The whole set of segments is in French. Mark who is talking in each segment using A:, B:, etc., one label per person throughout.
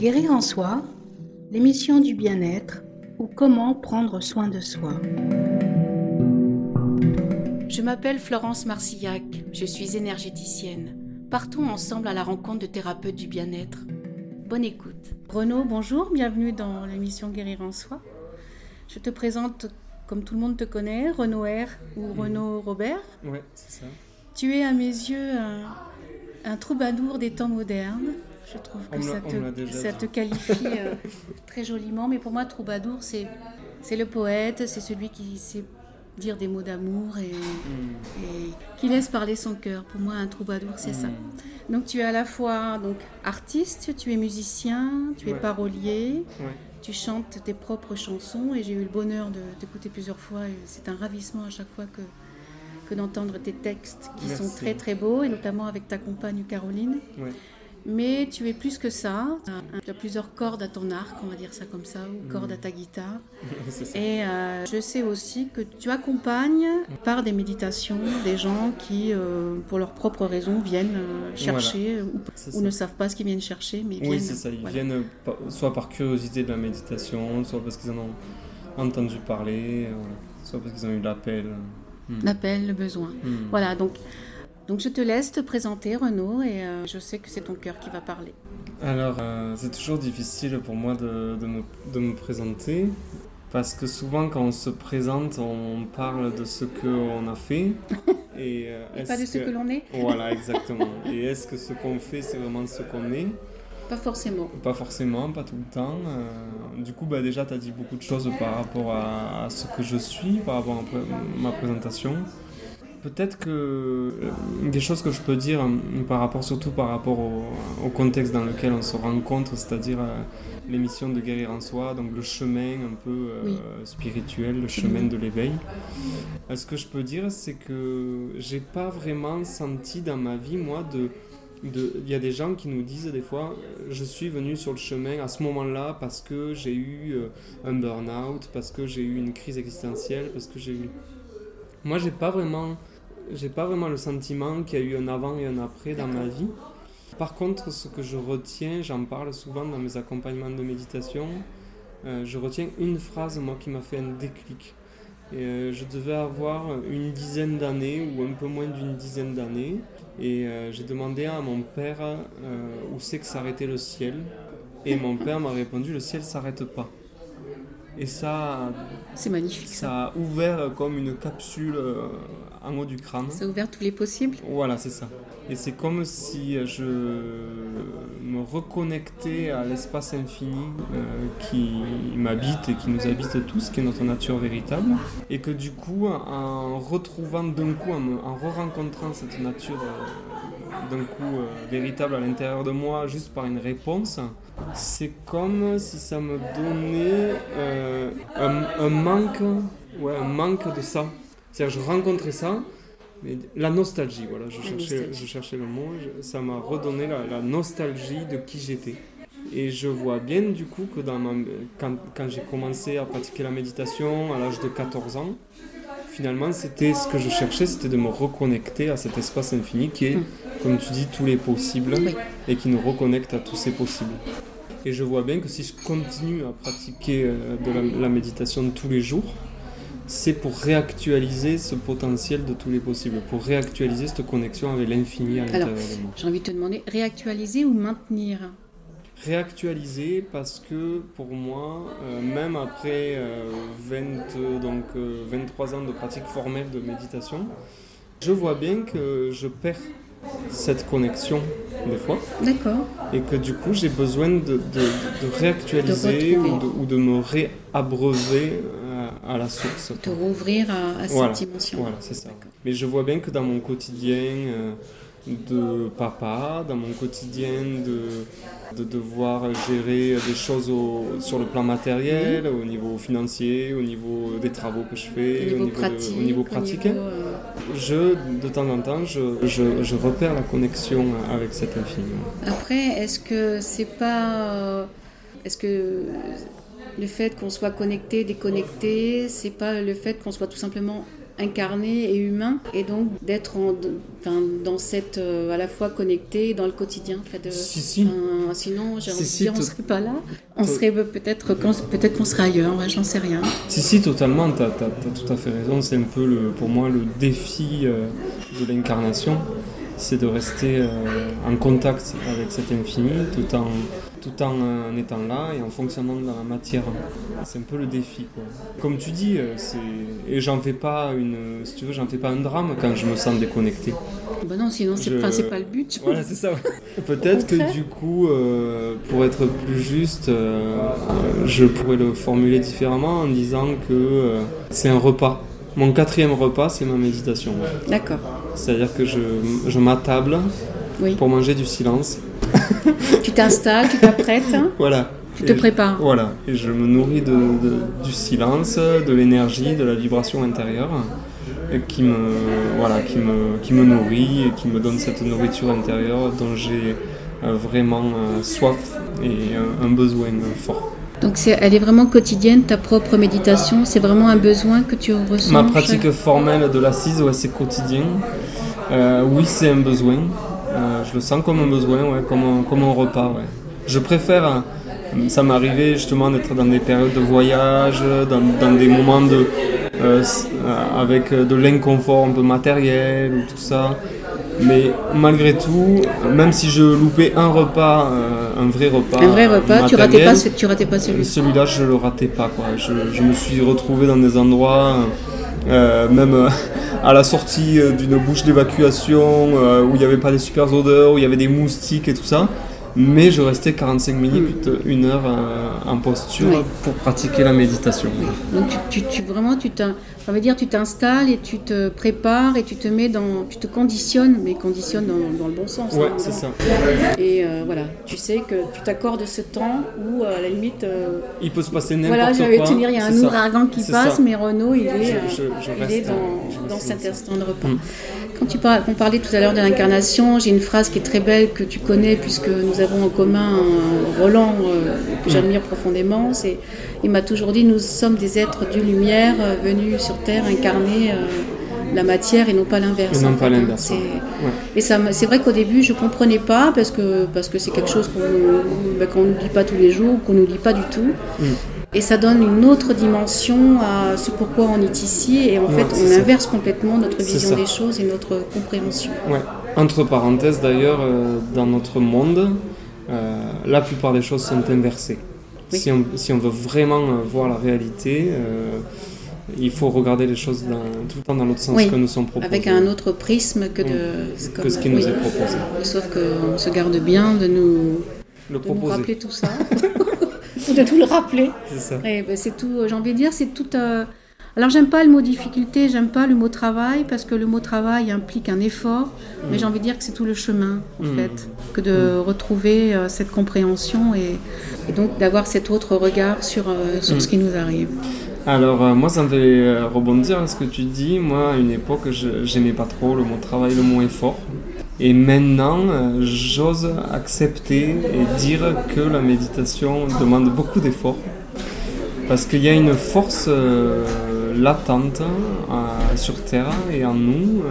A: Guérir en soi, l'émission du bien-être ou comment prendre soin de soi.
B: Je m'appelle Florence Marcillac, je suis énergéticienne. Partons ensemble à la rencontre de thérapeutes du bien-être. Bonne écoute. Renaud, bonjour, bienvenue dans l'émission Guérir en soi. Je te présente, comme tout le monde te connaît, Renaud R ou Renaud Robert.
C: Ouais, c'est ça.
B: Tu es à mes yeux un, un troubadour des temps modernes. Je trouve que ça te, ça qualifie euh, très joliment. Mais pour moi, troubadour, c'est c'est le poète, c'est celui qui sait dire des mots d'amour et,
C: Hmm.
B: et qui laisse parler son cœur. Pour moi, un troubadour, c'est ça.
C: Hmm.
B: Donc tu es à la fois donc artiste, tu es musicien, tu es
C: Ouais.
B: parolier,
C: Ouais.
B: tu chantes tes propres chansons et j'ai eu le bonheur de t'écouter plusieurs fois et c'est un ravissement à chaque fois que, que d'entendre tes textes qui sont très très beaux et notamment avec ta compagne Caroline.
C: Ouais.
B: Mais tu es plus que ça, tu as plusieurs cordes à ton arc, on va dire ça comme ça, ou
C: Mhm.
B: cordes à ta guitare. Et euh, je sais aussi que tu accompagnes par des méditations des gens qui, euh, pour leurs propres raisons, viennent euh, chercher ou, ne savent pas ce qu'ils viennent chercher, mais viennent.
C: Oui, c'est ça. Ils
B: voilà.
C: viennent par- soit par curiosité de la méditation, soit parce qu'ils en ont entendu parler, soit parce qu'ils ont eu l'appel. Hmm.
B: L'appel, le besoin.
C: Hmm.
B: Voilà, donc, donc je te laisse te présenter, Renaud, et euh, je sais que c'est ton cœur qui va parler.
C: Alors, euh, c'est toujours difficile pour moi de, de me, de me présenter. Parce que souvent, quand on se présente, on parle de ce qu'on a fait. Et, euh,
B: Et pas de ce que l'on est
C: Voilà, exactement. Et est-ce que ce qu'on fait, c'est vraiment ce qu'on est?
B: Pas forcément.
C: Pas forcément, pas tout le temps. Euh, du coup, bah, déjà, tu as dit beaucoup de choses par rapport à, à ce que je suis, par rapport à ma présentation. Peut-être que euh, des choses que je peux dire euh, par rapport, surtout par rapport au, au contexte dans lequel on se rencontre, c'est-à-dire euh, l'émission de Guérir en soi, donc le chemin un peu euh,
B: Oui.
C: spirituel, le chemin de l'éveil. Ce que je peux dire, c'est que j'ai pas vraiment senti dans ma vie, moi, de, de- il y a des gens qui nous disent des fois, je suis venu sur le chemin à ce moment-là parce que j'ai eu un burn-out, parce que j'ai eu une crise existentielle, parce que j'ai eu. Moi, j'ai pas vraiment, j'ai pas vraiment le sentiment qu'il y a eu un avant et un après dans ma vie. Par contre, ce que je retiens, j'en parle souvent dans mes accompagnements de méditation, euh, je retiens une phrase, moi, qui m'a fait un déclic. Et, euh, je devais avoir une dizaine d'années ou un peu moins d'une dizaine d'années. Et euh, j'ai demandé à mon père où c'est que s'arrêtait le ciel. Et mon père m'a répondu le ciel s'arrête pas. Et ça,
B: C'est magnifique ça.
C: ça a ouvert comme une capsule euh, en haut du crâne.
B: Ça a ouvert tous les possibles.
C: Voilà, c'est ça. Et c'est comme si je me reconnectais à l'espace infini euh, qui m'habite et qui nous habite tous, qui est notre nature véritable. Et que du coup, en retrouvant d'un coup, en re-rencontrant cette nature euh, d'un coup euh, véritable à l'intérieur de moi, juste par une réponse, c'est comme si ça me donnait euh, un, un manque, ouais, un manque de ça. C'est-à-dire, je rencontrais ça, mais la nostalgie, voilà, je cherchais, je cherchais le mot, je- ça m'a redonné la, la nostalgie de qui j'étais. Et je vois bien du coup que dans ma, quand, quand j'ai commencé à pratiquer la méditation à l'âge de 14 ans, finalement c'était ce que je cherchais, c'était de me reconnecter à cet espace infini qui est,
B: Mm.
C: comme tu dis, tous les possibles
B: Oui.
C: et qui nous reconnecte à tous ces possibles. Et je vois bien que si je continue à pratiquer euh, de la, la méditation tous les jours, c'est pour réactualiser ce potentiel de tous les possibles, pour réactualiser cette connexion avec l'infini à l'intérieur de moi.
B: J'ai envie de te demander, réactualiser ou maintenir?
C: Réactualiser parce que pour moi, euh, même après euh, 20, donc, euh, 23 ans de pratique formelle de méditation, je vois bien que je perds cette connexion des fois
B: D'accord.
C: et que du coup j'ai besoin de, de- de réactualiser
B: De
C: ou de, ou de me réabreuver euh, à la source.
B: Te rouvrir à, à
C: Voilà.
B: cette dimension.
C: Voilà, c'est ça. Mais je vois bien que dans mon quotidien euh, de papa, dans mon quotidien de, de devoir gérer des choses au- sur le plan matériel, au niveau financier, au niveau des travaux que je fais,
B: Au niveau
C: de-
B: pratique.
C: au niveau
B: au
C: pratique,
B: niveau, euh,
C: je, de temps en temps, je, je, je repère la connexion avec cet infini.
B: Après, est-ce que c'est pas. euh, Est-ce que le fait qu'on soit connecté, déconnecté, c'est pas le fait qu'on soit tout simplement incarné et humain, et donc d'être enfin, dans cette euh, à la fois connecté dans le quotidien. en fait, de-
C: Si, si.
B: enfin, sinon, j'ai
C: Si, si,
B: on serait pas là. On serait peut-être quand- peut-être qu'on serait ailleurs. ouais, J'en sais rien.
C: Si, si, totalement, tu as, tout à fait raison. C'est un peu, le, pour moi, le défi euh, de l'incarnation. C'est de rester euh, en contact avec cet infini tout en, tout en, en étant là et en fonctionnant dans la matière. C'est un peu le défi. Quoi. Comme tu dis, euh, c'est... et j'en fais pas une, si tu veux, j'en fais pas un drame quand je me sens déconnecté.
B: Bah non, sinon c'est
C: Je-
B: c'est pas le but.
C: Voilà, c'est ça. Peut-être que du coup, euh, pour être plus juste, euh, je pourrais le formuler différemment en disant que euh, c'est un repas. Mon quatrième repas, c'est ma méditation.
B: D'accord.
C: C'est-à-dire que je, je m'attable
B: Oui.
C: pour manger du silence.
B: Tu t'installes, tu t'apprêtes, hein,
C: Voilà.
B: tu te
C: je-
B: prépares.
C: Voilà. Et je me nourris de, de- du silence, de l'énergie, de la vibration intérieure qui me, voilà, qui, me, qui me nourrit et qui me donne cette nourriture intérieure dont j'ai euh, vraiment euh, soif et euh, un besoin fort.
B: Donc c'est, elle est vraiment quotidienne, ta propre méditation. C'est vraiment un besoin que tu ressens.
C: Ma
B: chaque-
C: pratique formelle de l'assise, ouais, c'est quotidien. Euh, oui, c'est un besoin. Euh, je le sens comme un besoin, ouais, comme, un, comme un repas. Ouais. Je préfère, euh, ça m'est arrivé justement d'être dans des périodes de voyage, dans, dans des moments de, euh, euh, avec de l'inconfort un peu matériel ou tout ça. Mais malgré tout, même si je loupais un repas, euh, un vrai repas,
B: Un vrai repas, tu ratais pas, tu ratais pas celui.
C: celui-là, je le ratais pas. Quoi. Je, je me suis retrouvé dans des endroits, euh, même euh, à la sortie euh, d'une bouche d'évacuation, euh, où il n'y avait pas des super odeurs, où il y avait des moustiques et tout ça. Mais je restais 45 minutes, une heure euh, en posture
B: Oui.
C: pour pratiquer la méditation.
B: Donc tu, tu, tu- vraiment tu dire tu t'installes et tu te prépares et tu te mets dans, tu te conditionnes, mais conditionnes dans, dans le bon sens.
C: Ouais, c'est ça.
B: Et euh, voilà, tu sais que tu t'accordes ce temps où euh, à la limite, euh,
C: Il peut se passer n'importe
B: voilà,
C: quoi.
B: j'avais te dire il y a un ouragan qui passe,
C: ça.
B: mais Renaud il est,
C: Je- je- je
B: il est dans, dans cet instant de repas.
C: Mm.
B: Quand tu on parlait tout à l'heure de l'incarnation, j'ai une phrase qui est très belle que tu connais puisque nous avons en commun un Roland euh,
C: Mm.
B: que j'admire profondément. C'est, il m'a toujours dit nous sommes des êtres de lumière euh, venus sur terre incarner euh, la matière et non pas l'inverse.
C: Et non pas
B: hein.
C: l'inverse.
B: Et ça, c'est vrai qu'au début je comprenais pas parce que parce que c'est quelque chose qu'on ben, n'oublie pas tous les jours, qu'on n'oublie pas du tout.
C: Mm.
B: Et ça donne une autre dimension à ce pourquoi on est ici. Et en
C: Ouais,
B: fait, on
C: ça.
B: inverse complètement notre vision des choses et notre compréhension.
C: Ouais. Entre parenthèses, d'ailleurs, euh, dans notre monde, euh, la plupart des choses sont inversées.
B: Oui.
C: Si, on, si on veut vraiment euh, voir la réalité, euh, il faut regarder les choses dans- tout le temps dans l'autre sens
B: Oui,
C: que nous sont proposés.
B: Avec un autre prisme que, de,
C: Oui.
B: comme-
C: que ce qui nous est proposé.
B: Sauf qu'on se garde bien de nous,
C: Le
B: de nous
C: proposer,
B: rappeler tout ça. de tout le rappeler.
C: c'est ça.
B: Et ben, c'est tout, j'ai envie de dire, c'est tout. euh, Alors j'aime pas le mot difficulté, j'aime pas le mot travail, parce que le mot travail implique un effort, mais j'ai envie de dire que c'est tout le chemin, en
C: Mm.
B: fait, que de retrouver euh, cette compréhension et, et donc d'avoir cet autre regard sur, euh, sur
C: Mm.
B: ce qui nous arrive.
C: Alors, euh, moi, ça me fait euh, rebondir à ce que tu dis. Moi, à une époque, je- j'aimais pas trop le mot travail, le mot effort. Et maintenant, euh, j'ose accepter et dire que la méditation demande beaucoup d'efforts. Parce qu'il y a une force euh, latente euh, sur Terre et en nous,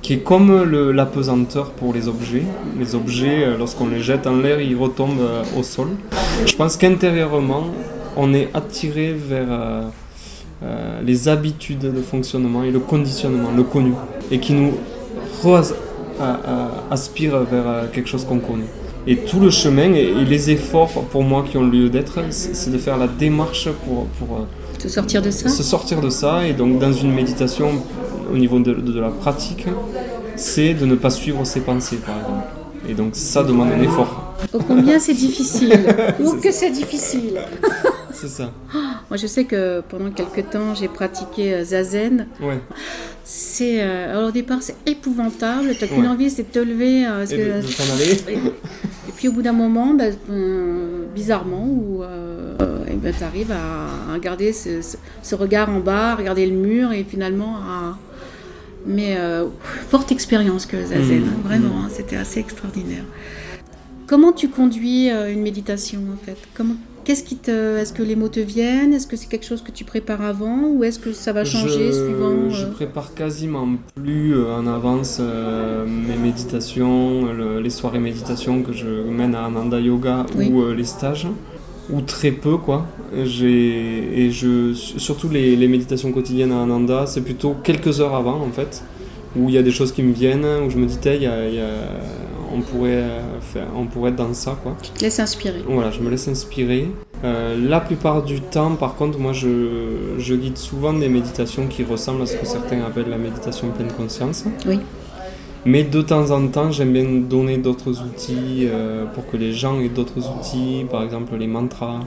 C: qui est comme l'apesanteur pour les objets. Les objets, lorsqu'on les jette en l'air, ils retombent au sol. Je pense qu'intérieurement, on est attiré vers les habitudes de fonctionnement et le conditionnement, le connu, et qui nous aspire vers euh, quelque chose qu'on connaît. Et tout le chemin et, et les efforts pour moi qui ont lieu d'être, c'est de faire la démarche pour, pour euh,
B: Se sortir de ça
C: se sortir de ça. Et donc dans une méditation, au niveau de, de la pratique, c'est de ne pas suivre ses pensées, par exemple. Et donc ça demande un effort.
B: Oh, combien c'est difficile Oh, que c'est difficile
C: C'est ça.
B: Moi, je sais que pendant quelques temps, j'ai pratiqué euh, Zazen.
C: Ouais.
B: C'est, euh, alors au départ, c'est épouvantable. T'as qu'une
C: Ouais.
B: envie, c'est de te lever. euh,
C: Et
B: que-
C: de, de s'en aller.
B: Et puis au bout d'un moment, ben, euh, bizarrement, où euh, eh ben, tu arrives à, à garder ce, ce- ce regard en bas, à regarder le mur et finalement à. Mais forte expérience que Zazen,
C: Mm.
B: hein, vraiment, hein, c'était assez extraordinaire. Comment tu conduis une méditation en fait? Comment, qu'est-ce qui te, est-ce que les mots te viennent? Est-ce que c'est quelque chose que tu prépares avant? Ou est-ce que ça va changer
C: je,
B: suivant
C: Je
B: euh,
C: prépare quasiment plus euh, en avance euh, mes méditations, le- les soirées méditation que je mène à Ananda Yoga
B: Oui.
C: ou euh, les stages, ou très peu quoi. J'ai et je surtout les, les méditations quotidiennes à Ananda, c'est plutôt quelques heures avant en fait, où il y a des choses qui me viennent, où je me dis Tiens, il y a- il y a- on pourrait euh, faire, on pourrait être dans ça quoi.
B: Tu te laisses inspirer.
C: Voilà, je me laisse inspirer. Euh, la plupart du temps, par contre, moi, je, je guide souvent des méditations qui ressemblent à ce que certains appellent la méditation pleine conscience.
B: Oui.
C: Mais de temps en temps, j'aime bien donner d'autres outils euh, pour que les gens aient d'autres outils, par exemple les mantras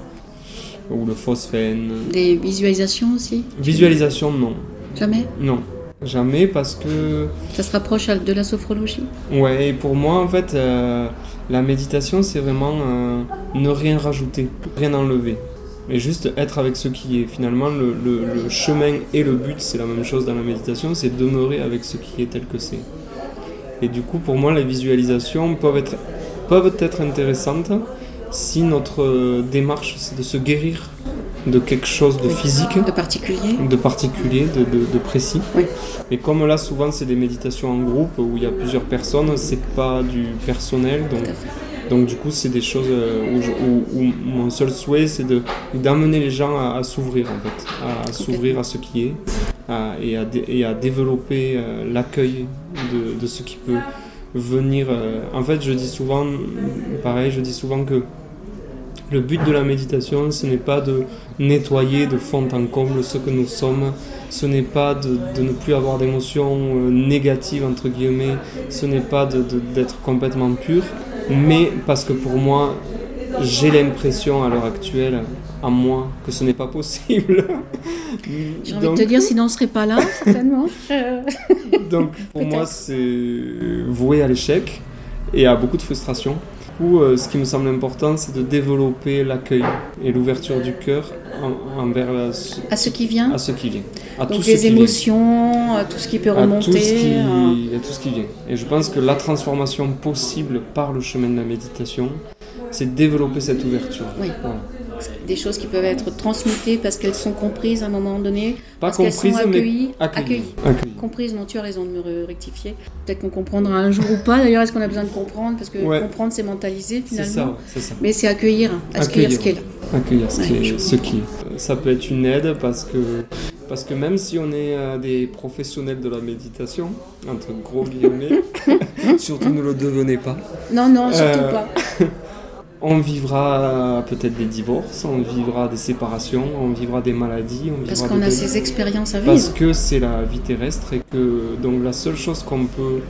C: ou le phosphène.
B: Des visualisations aussi?
C: Visualisation, non.
B: Jamais?
C: Non. Jamais parce que
B: Ça se rapproche de la sophrologie
C: Ouais, et pour moi, en fait, euh, la méditation, c'est vraiment euh, ne rien rajouter, rien enlever. Et juste être avec ce qui est. Finalement, le, le- le chemin et le but, c'est la même chose dans la méditation, c'est demeurer avec ce qui est tel que c'est. Et du coup, pour moi, les visualisations peuvent être, peuvent être intéressantes si notre démarche, c'est de se guérir de quelque chose de
B: Oui.
C: physique
B: de particulier
C: de particulier, de, de- de précis.
B: Oui.
C: Et comme là, souvent, c'est des méditations en groupe où il y a plusieurs personnes, c'est pas du personnel. Donc, donc du coup, c'est des choses euh, où, je- où- où mon seul souhait, c'est d'amener les gens à, à s'ouvrir, en fait, à, s'ouvrir à ce qui est à- et, et à développer euh, l'accueil de, de ce qui peut venir. euh. En fait, je dis souvent, pareil, je dis souvent que le but de la méditation, ce n'est pas de nettoyer de fond en comble ce que nous sommes, ce n'est pas de, de ne plus avoir d'émotions euh, négatives, entre guillemets, ce n'est pas d'être complètement pur, mais parce que pour moi, j'ai l'impression à l'heure actuelle, à moi, que ce n'est pas possible.
B: J'ai envie de te dire, sinon on ne serait pas là, certainement.
C: Donc pour moi, c'est voué à l'échec et à beaucoup de frustration. Coup, euh, ce qui me semble important, c'est de développer l'accueil et l'ouverture du cœur en- envers la-
B: à ce qui vient
C: à ce qui vient. À
B: Donc
C: tout ce
B: les
C: vient.
B: émotions, à tout ce qui peut
C: À tout,
B: remonter.
C: ce qui,
B: euh,
C: à tout ce qui vient. Et je pense que la transformation possible par le chemin de la méditation, c'est de développer cette ouverture.
B: Oui.
C: Voilà.
B: Des choses qui peuvent être transmutées parce qu'elles sont comprises à un moment donné,
C: Pas
B: parce qu'elles
C: comprises,
B: sont
C: mais
B: accueillies.
C: accueillies.
B: Comprises, non, tu as raison de me re- rectifier. Peut-être qu'on comprendra un jour ou pas. D'ailleurs, est-ce qu'on a besoin de comprendre? Parce que
C: Ouais.
B: comprendre, c'est mentaliser
C: C'est
B: finalement.
C: ça, ouais, c'est ça.
B: Mais c'est accueillir, accueillir ce qui est là.
C: Accueillir ce, qui
B: Ouais,
C: est- ce qui est. Ça peut être une aide parce que, parce que même si on est euh, des professionnels de la méditation, entre gros guillemets, surtout ne le devenez pas,
B: Non, non, surtout
C: Euh,
B: pas.
C: On vivra peut-être des divorces, on vivra des séparations, on vivra des maladies, on
B: Parce qu'on a ces expériences à
C: Parce
B: vivre.
C: que c'est la vie terrestre et que donc la seule chose qu'on peut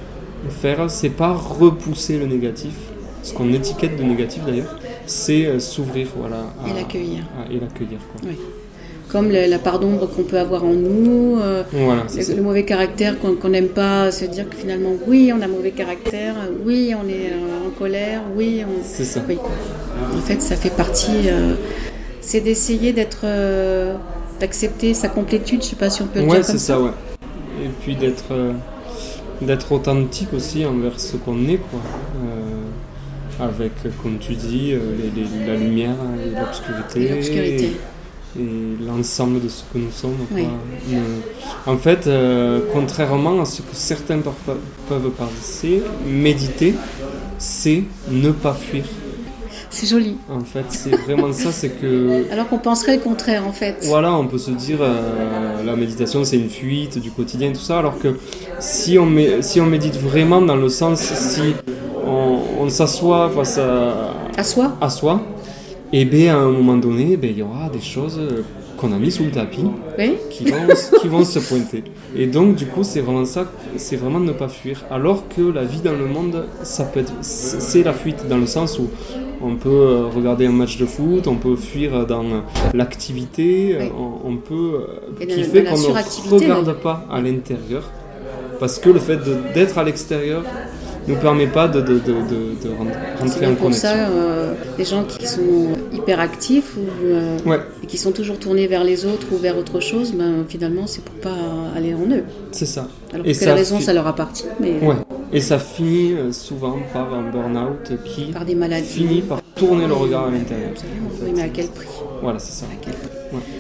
C: faire, c'est pas repousser le négatif, ce qu'on étiquette de négatif d'ailleurs, c'est euh, s'ouvrir voilà à-
B: Et l'accueillir.
C: et l'accueillir quoi.
B: Comme la part d'ombre qu'on peut avoir en nous, euh,
C: Voilà, c'est
B: le, le mauvais caractère qu'on n'aime pas, se dire que finalement, oui, on a mauvais caractère, oui, on est euh, en colère, oui, on...
C: C'est ça.
B: Oui. En fait, ça fait partie. euh, c'est d'essayer d'être. d'accepter sa complétude, je sais pas si on peut
C: Ouais,
B: dire
C: c'est
B: comme
C: ça, ouais. Et puis d'être d'être authentique aussi envers ce qu'on est quoi. Avec comme tu dis les- les- la lumière et l'obscurité.
B: Et
C: l'ensemble de ce que nous sommes.
B: Oui.
C: En fait, euh, contrairement à ce que certains peuvent, penser, méditer, c'est ne pas fuir.
B: C'est joli.
C: En fait, c'est vraiment ça, c'est que...
B: Alors qu'on penserait le contraire, en fait.
C: Voilà, on peut se dire euh, la méditation c'est une fuite du quotidien tout ça, alors que si on, si on médite vraiment dans le sens si on, on s'assoit face à,
B: À soi
C: à soi, et bien à un moment donné, ben, il y aura des choses euh, qu'on a mis sous le tapis
B: Oui.
C: qui vont, qui vont se pointer. Et donc du coup c'est vraiment ça, c'est vraiment ne pas fuir. Alors que la vie dans le monde, ça peut être, c'est la fuite dans le sens où on peut euh, regarder un match de foot, on peut fuir dans l'activité,
B: Oui.
C: on, on peut, euh,
B: Et
C: qui fait qu'on ne regarde pas à l'intérieur, parce que le fait d'être à l'extérieur nous permet pas de, de, de, de- rentrer-
B: C'est
C: en
B: pour
C: connexion.
B: ça, euh, les gens qui sont hyperactifs ou euh,
C: Ouais,
B: et qui sont toujours tournés vers les autres ou vers autre chose, ben, finalement, c'est pour pas aller en eux.
C: c'est ça.
B: Alors
C: Et
B: que
C: ça
B: la raison,
C: fi-
B: ça leur appartient. Mais
C: Ouais. Et ça finit euh, souvent par un burn-out qui
B: Par des maladies.
C: finit par tourner le regard à l'intérieur. en fait.
B: Oui, mais à quel prix
C: Voilà, c'est ça.
B: À quel prix
C: Ouais.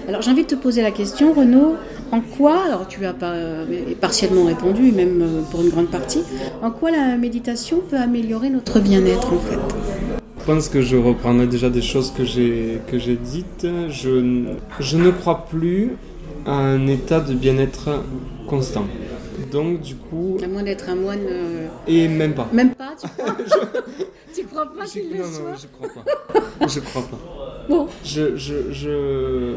B: Alors j'ai envie de te poser la question, Renaud, en quoi, alors tu as pas euh, partiellement répondu, même euh, pour une grande partie, en quoi la méditation peut améliorer notre bien-être en fait?
C: Je pense que je reprendrai déjà des choses que j'ai que j'ai dites. Je, je ne crois plus à un état de bien-être constant. Donc du coup,
B: À moins d'être un moine, euh,
C: et même pas.
B: même pas, tu crois Tu crois pas qu'il le
C: non, non,
B: soit?
C: je crois pas. Je crois pas.
B: Bon,
C: Je, je, je...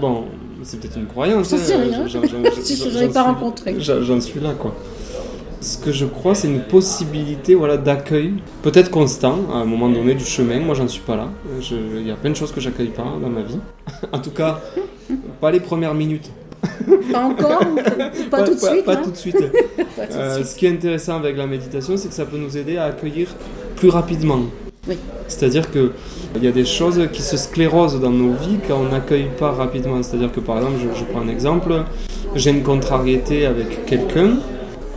C: Bon, c'est peut-être une croyance.
B: J'en sais
C: hein,
B: rien. Je- l'ai pas rencontré.
C: j'en- suis là, quoi. Ce que je crois, c'est une possibilité voilà, d'accueil, peut-être constant, à un moment donné du chemin. Moi, j'en suis pas là. Il y a plein de choses que j'accueille pas dans ma vie. en tout cas, pas les premières minutes.
B: pas encore pas, tout de suite
C: Pas
B: hein
C: tout de suite.
B: Pas tout de
C: Euh,
B: suite.
C: ce qui est intéressant avec la méditation, c'est que ça peut nous aider à accueillir plus rapidement.
B: Oui.
C: C'est-à-dire que il y a des choses qui se sclérosent dans nos vies quand on n'accueille pas rapidement. C'est-à-dire que par exemple, je, je prends un exemple, j'ai une contrariété avec quelqu'un.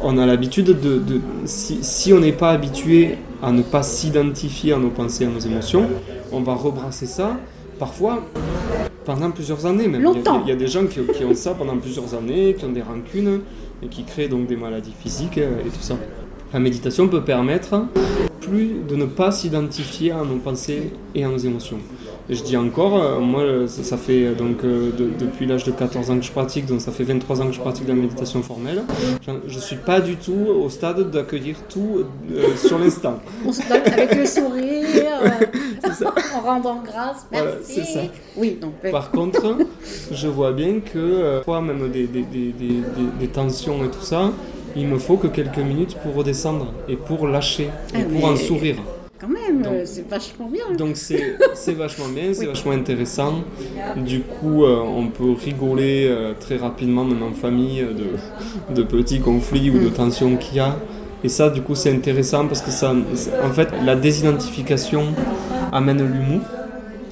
C: On a l'habitude de, de- si, si on n'est pas habitué à ne pas s'identifier à nos pensées, à nos émotions, on va rebrasser ça. Parfois, pendant plusieurs années même. Il y a-
B: Longtemps.
C: Il y, a des gens qui, qui ont ça pendant plusieurs années, qui ont des rancunes et qui créent donc des maladies physiques et tout ça. La méditation peut permettre plus de ne pas s'identifier à nos pensées et à nos émotions. Et je dis encore, euh, moi euh, ça, ça fait euh, donc euh, de- depuis l'âge de 14 ans que je pratique, donc ça fait 23 ans que je pratique la méditation formelle. Je, je suis pas du tout au stade d'accueillir tout euh, sur l'instant.
B: On se donne avec le sourire, euh, en rendant grâce, merci.
C: Voilà, c'est ça.
B: Oui, donc
C: Par contre, je vois bien que, euh, fois même des, des, des, des, des- des tensions et tout ça, il me faut que quelques minutes pour redescendre et pour lâcher et
B: Ah,
C: pour en
B: mais-
C: sourire.
B: quand même, c'est vachement bien.
C: Donc c'est vachement bien, c'est
B: Oui.
C: vachement intéressant. Du coup, euh, on peut rigoler euh, très rapidement, même en famille, euh, de, de petits conflits ou de tensions qu'il y a. Et ça, du coup, c'est intéressant parce que ça, en fait, la désidentification amène l'humour.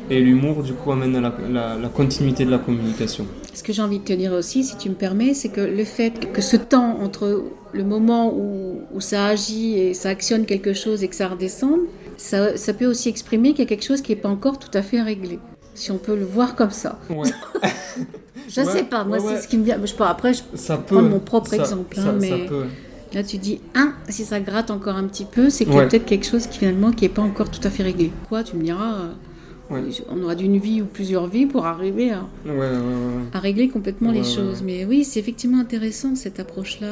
C: Et l'humour, du coup, amène la, la- la continuité de la communication.
B: Ce que j'ai envie de te dire aussi, si tu me permets, c'est que le fait que ce temps entre le moment où, où ça agit et ça actionne quelque chose et que ça redescende, ça, ça peut aussi exprimer qu'il y a quelque chose qui n'est pas encore tout à fait réglé. Si on peut le voir comme ça.
C: Ouais.
B: Je
C: Ouais,
B: sais pas, moi
C: ouais,
B: c'est ce qui me vient. Je peux, après, je-
C: Ça peut.
B: Prendre mon propre
C: ça-
B: exemple, hein,
C: ça
B: mais-
C: peut.
B: là tu dis, un, si ça gratte encore un petit peu, c'est qu'il y a
C: Ouais.
B: peut-être quelque chose qui finalement qui n'est pas encore tout à fait réglé. Quoi, tu me diras, on aura d'une vie ou plusieurs vies pour arriver à,
C: Ouais, ouais, ouais, ouais.
B: à régler complètement les choses. Mais oui, c'est effectivement intéressant cette approche-là,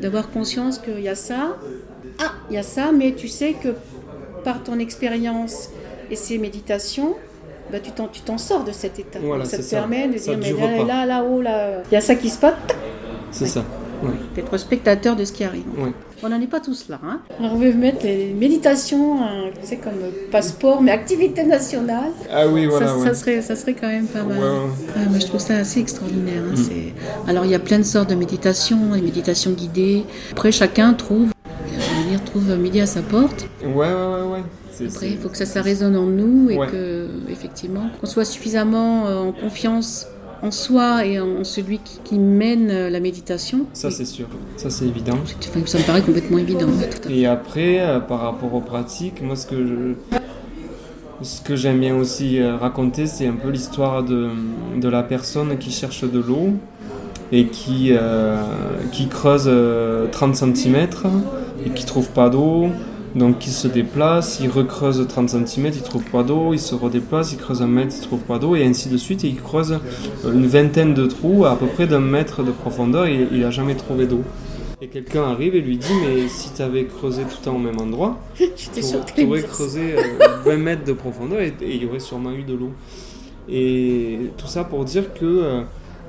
B: d'avoir conscience qu'il y a ça, ah, il y a ça, mais tu sais que par ton expérience et ces méditations, bah, tu t'en tu t'en sors de cet état.
C: Voilà,
B: ça te
C: ça.
B: permet de
C: Ça
B: dire, mais là, là-haut, là, il y a ça qui se passe,
C: C'est ça.
B: D'être spectateur de ce qui arrive. On n'en est pas tous là. Hein Alors on veut mettre les méditations, hein, tu sais, comme passeport, mais activité nationale.
C: Ah oui, voilà.
B: ça,
C: ouais.
B: ça serait, ça serait quand même pas mal.
C: Ouais, ouais.
B: Ouais, moi, je trouve ça assez extraordinaire.
C: Mm.
B: hein, c'est- Alors, il y a plein de sortes de méditations, les méditations guidées. Après, chacun trouve, je dire, trouve midi à sa porte.
C: Ouais, ouais, ouais, ouais. C'est-
B: Après,
C: c'est-
B: il faut que ça, ça résonne en nous et
C: Ouais.
B: que, effectivement, qu'on soit suffisamment euh, en confiance en soi et en celui qui, qui mène euh, la méditation.
C: Ça, c'est sûr. Ça, c'est évident.
B: Enfin, ça me paraît complètement évident. ouais, tout à fait.
C: Et après, euh, par rapport aux pratiques, moi, ce que je- ce que j'aime bien aussi euh, raconter, c'est un peu l'histoire de, de la personne qui cherche de l'eau et qui, euh, qui creuse euh, 30 cm et qui trouve pas d'eau. Donc il se déplace, il recreuse 30 cm, il trouve pas d'eau, il se redéplace, il creuse un mètre, il trouve pas d'eau, et ainsi de suite. Et il creuse euh, une vingtaine de trous à peu près d'un mètre de profondeur et il a jamais trouvé d'eau. Et quelqu'un arrive et lui dit Mais si tu avais creusé tout le temps au même endroit, tu aurais creusé euh, 20 mètres de profondeur et il y aurait sûrement eu de l'eau. Et tout ça pour dire que euh,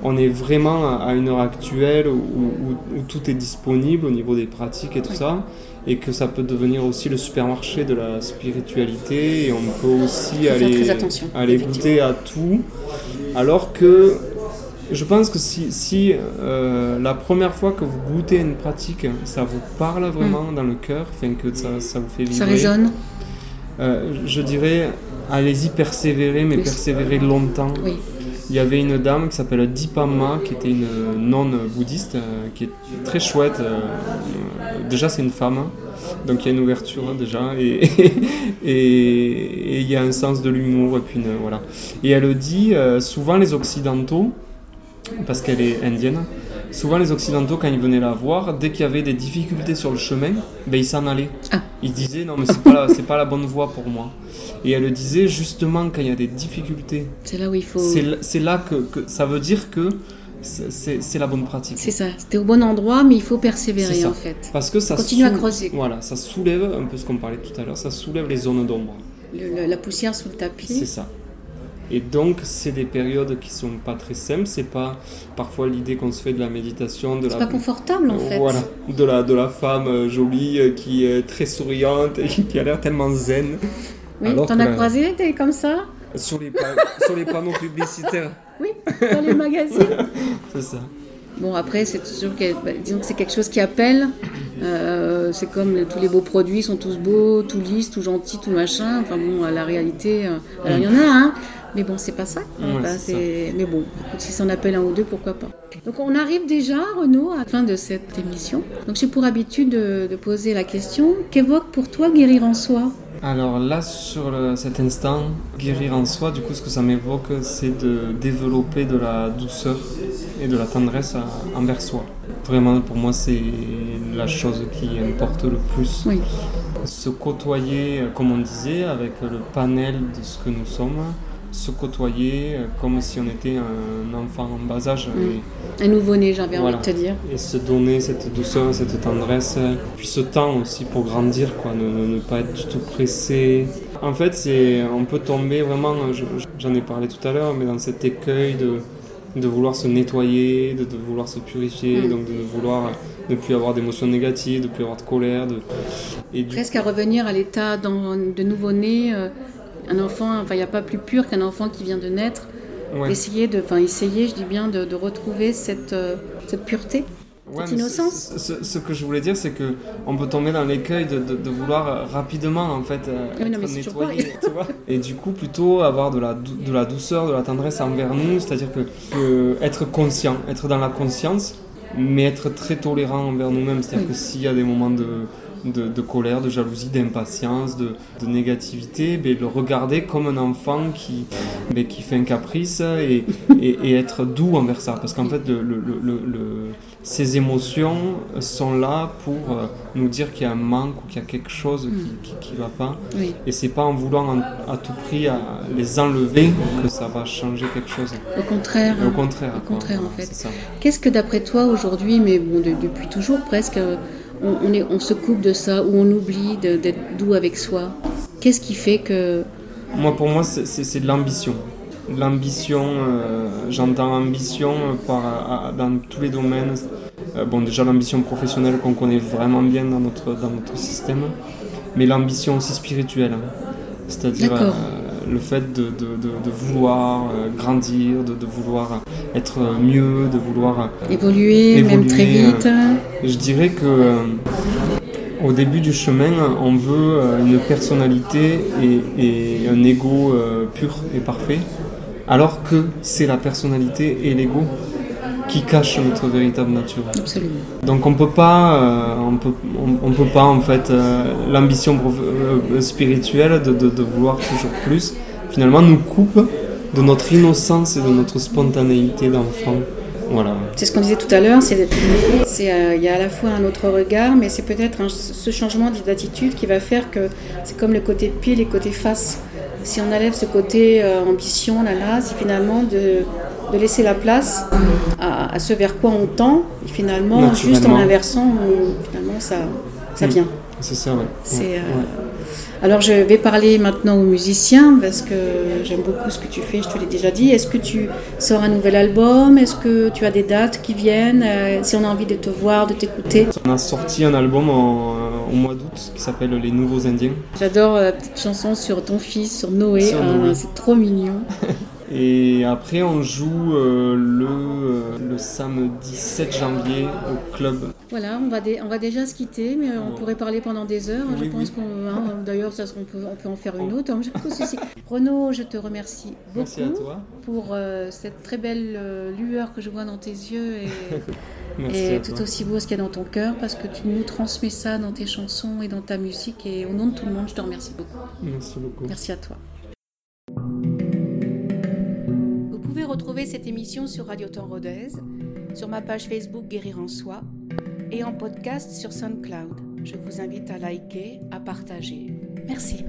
C: on est vraiment à à une heure actuelle où, où- où tout est disponible au niveau des pratiques et tout
B: Oui.
C: ça, et que ça peut devenir aussi le supermarché de la spiritualité, et on peut aussi aller, goûter à tout, alors que je pense que si, si euh, la première fois que vous goûtez une pratique, ça vous parle vraiment dans le cœur, enfin que ça, ça vous fait vibrer,
B: Ça résonne
C: euh, je dirais, allez-y persévérer, mais
B: Oui.
C: persévérer longtemps.
B: Oui.
C: Il y avait une dame qui s'appelle Dipamma, qui était une nonne bouddhiste, euh, qui est très chouette. euh, déjà, c'est une femme, donc il y a une ouverture hein, déjà, et et- il y a un sens de l'humour, et puis une- voilà. Et elle dit euh, souvent les Occidentaux, parce qu'elle est indienne, souvent les Occidentaux, quand ils venaient la voir, dès qu'il y avait des difficultés sur le chemin, ben, ils s'en allaient.
B: Ah.
C: Ils disaient non, mais c'est pas, la- pas la bonne voie pour moi. Et elle disait justement, quand il y a des difficultés,
B: C'est là où il faut.
C: c'est c'est là que, que ça veut dire que c'est- c'est c'est la bonne pratique.
B: C'est ça. C'était au bon endroit, mais il faut persévérer
C: C'est
B: en fait.
C: Parce que ça
B: Continue à
C: soule-
B: creuser.
C: Voilà, ça soulève, un peu ce qu'on parlait tout à l'heure, ça soulève les zones d'ombre.
B: Le- le- la poussière sous le
C: C'est
B: tapis.
C: ça. Et donc, c'est des périodes qui sont pas très simples. C'est pas parfois l'idée qu'on se fait de la méditation, de
B: C'est
C: la
B: pas confortable en fait.
C: voilà, de la de la femme euh, jolie euh, qui est très souriante et qui a l'air tellement zen.
B: Oui, t'en as
C: la-
B: croisé des comme ça
C: Sur les sur les panneaux publicitaires,
B: Oui, dans les magazines.
C: c'est ça.
B: Bon, après, c'est sûr que, bah, disons que c'est quelque chose qui appelle. Euh, c'est comme tous les beaux produits sont tous beaux, tout lisses, tout gentils, tout machin. Enfin bon, à la réalité, euh, alors il y en a, hein. Mais bon, c'est pas ça.
C: Ouais,
B: Mais bon, si s'en appelle un ou deux, pourquoi pas. Donc on arrive déjà, Renaud, à la fin de cette émission. Donc j'ai pour habitude de, de poser la question qu'évoque pour toi guérir en soi?
C: Alors là, sur le- cet instant, guérir en soi, du coup, ce que ça m'évoque, c'est de développer de la douceur et de la tendresse à- envers soi. Vraiment, pour moi, c'est la chose qui importe le plus.
B: Oui.
C: Se côtoyer, comme on disait, avec le panel de ce que nous sommes. Se côtoyer euh, comme si on était un enfant en bas âge.
B: Mm. Un nouveau-né, j'avais
C: Voilà.
B: envie de te dire.
C: Et, se donner cette douceur, cette tendresse. euh, Puis ce temps aussi pour grandir, quoi. Ne, pas être du tout pressé. En fait, c'est, on peut tomber vraiment, je- j'en ai parlé tout à l'heure, mais dans cet écueil de, de vouloir se nettoyer, de, de vouloir se purifier,
B: Mm.
C: donc de ne vouloir ne plus avoir d'émotions négatives, de ne plus avoir de colère. De... Et du
B: Presque à revenir à l'état de nouveau-né. euh, un enfant, enfin, il n'y a pas plus pur qu'un enfant qui vient de naître.
C: Ouais.
B: Essayer de, enfin, essayer, je dis bien, de, de retrouver cette, euh, cette pureté.
C: Ouais,
B: Cette innocence.
C: ce, que je voulais dire, c'est que on peut tomber dans l'écueil de, de- de vouloir euh, rapidement en fait euh,
B: Oui, non,
C: être nettoyé, tu vois. Et du coup, plutôt avoir de la, de la douceur, de la tendresse envers nous, c'est-à-dire que, que être conscient, être dans la conscience, mais être très tolérant envers nous-mêmes. C'est-à-dire
B: Oui.
C: que s'il y a des moments de, de, de colère, de jalousie, d'impatience, de, de négativité, ben, le regarder comme un enfant qui, ben, qui fait un caprice et, et, et être doux envers ça. Parce qu'en fait, le, le, le, le- le- ces émotions sont là pour euh, nous dire qu'il y a un manque ou qu'il y a quelque chose qui qui, qui va pas.
B: Oui.
C: Et c'est pas en voulant en- à tout prix à les enlever que ça va changer quelque chose.
B: Au contraire.
C: Au contraire.
B: Au
C: quoi.
B: contraire, en fait. Qu'est-ce que d'après toi aujourd'hui, mais bon, de- depuis toujours presque, euh, on, on est, on se coupe de ça ou on oublie de- d'être doux avec soi Qu'est-ce qui fait que.
C: Moi, pour moi, c'est- de l'ambition. L'ambition, euh, j'entends ambition par, à- dans tous les domaines. Euh, bon, déjà l'ambition professionnelle qu'on connaît vraiment bien dans notre, dans notre système, mais l'ambition aussi spirituelle. hein. C'est-à-dire le fait de, de- de- de vouloir euh, grandir, de, vouloir être mieux, de vouloir
B: Évoluer, même très vite.
C: je dirais que euh, au début du chemin, on veut euh, une personnalité et, et un ego euh, pur et parfait, alors que c'est la personnalité et l'ego qui cachent notre véritable nature.
B: Absolument.
C: Donc on peut pas, euh, on peut, on, on peut pas en fait euh, l'ambition euh, spirituelle de, de- de vouloir toujours plus, finalement nous coupe de notre innocence et de notre spontanéité d'enfant. Voilà.
B: C'est ce qu'on disait tout à l'heure, c'est, il y a à la fois un autre regard, mais c'est peut-être ce changement d'attitude qui va faire que c'est comme le côté pile et le côté face. Si on enlève ce côté ambition, là, là, c'est finalement de, de laisser la place à, à ce vers quoi on tend, et finalement, juste en inversant, on- finalement, ça, ça vient.
C: C'est ça, ouais.
B: Euh,
C: ouais.
B: Alors je vais parler maintenant aux musiciens parce que j'aime beaucoup ce que tu fais, je te l'ai déjà dit. Est-ce que tu sors un nouvel album? Est-ce que tu as des dates qui viennent? Euh, Si on a envie de te voir, de t'écouter.
C: On a sorti un album en- au mois d'août qui s'appelle Les Nouveaux Indiens.
B: J'adore euh, la petite chanson sur ton fils, sur Noé.
C: Noé.
B: c'est trop mignon.
C: Et après, on joue euh, le, euh, le samedi 7 janvier au club.
B: Voilà, on va, dé- on va déjà se quitter, mais on pourrait parler pendant des heures. je pense
C: oui.
B: qu'on, hein, d'ailleurs, ça, on peut, on peut en faire une autre. hein. Renaud, je te remercie beaucoup
C: Merci à toi.
B: pour euh, cette très belle euh, lueur que je vois dans tes yeux et et tout
C: toi.
B: aussi beau ce qu'il y a dans ton cœur parce que tu nous transmets ça dans tes chansons et dans ta musique. Et au nom de tout le monde, je te remercie beaucoup.
C: Merci beaucoup.
B: Merci à toi. Retrouver cette émission sur Radio Temps Rodez, sur ma page Facebook Guérir en Soi et en podcast sur SoundCloud. Je vous invite à liker, à partager. Merci.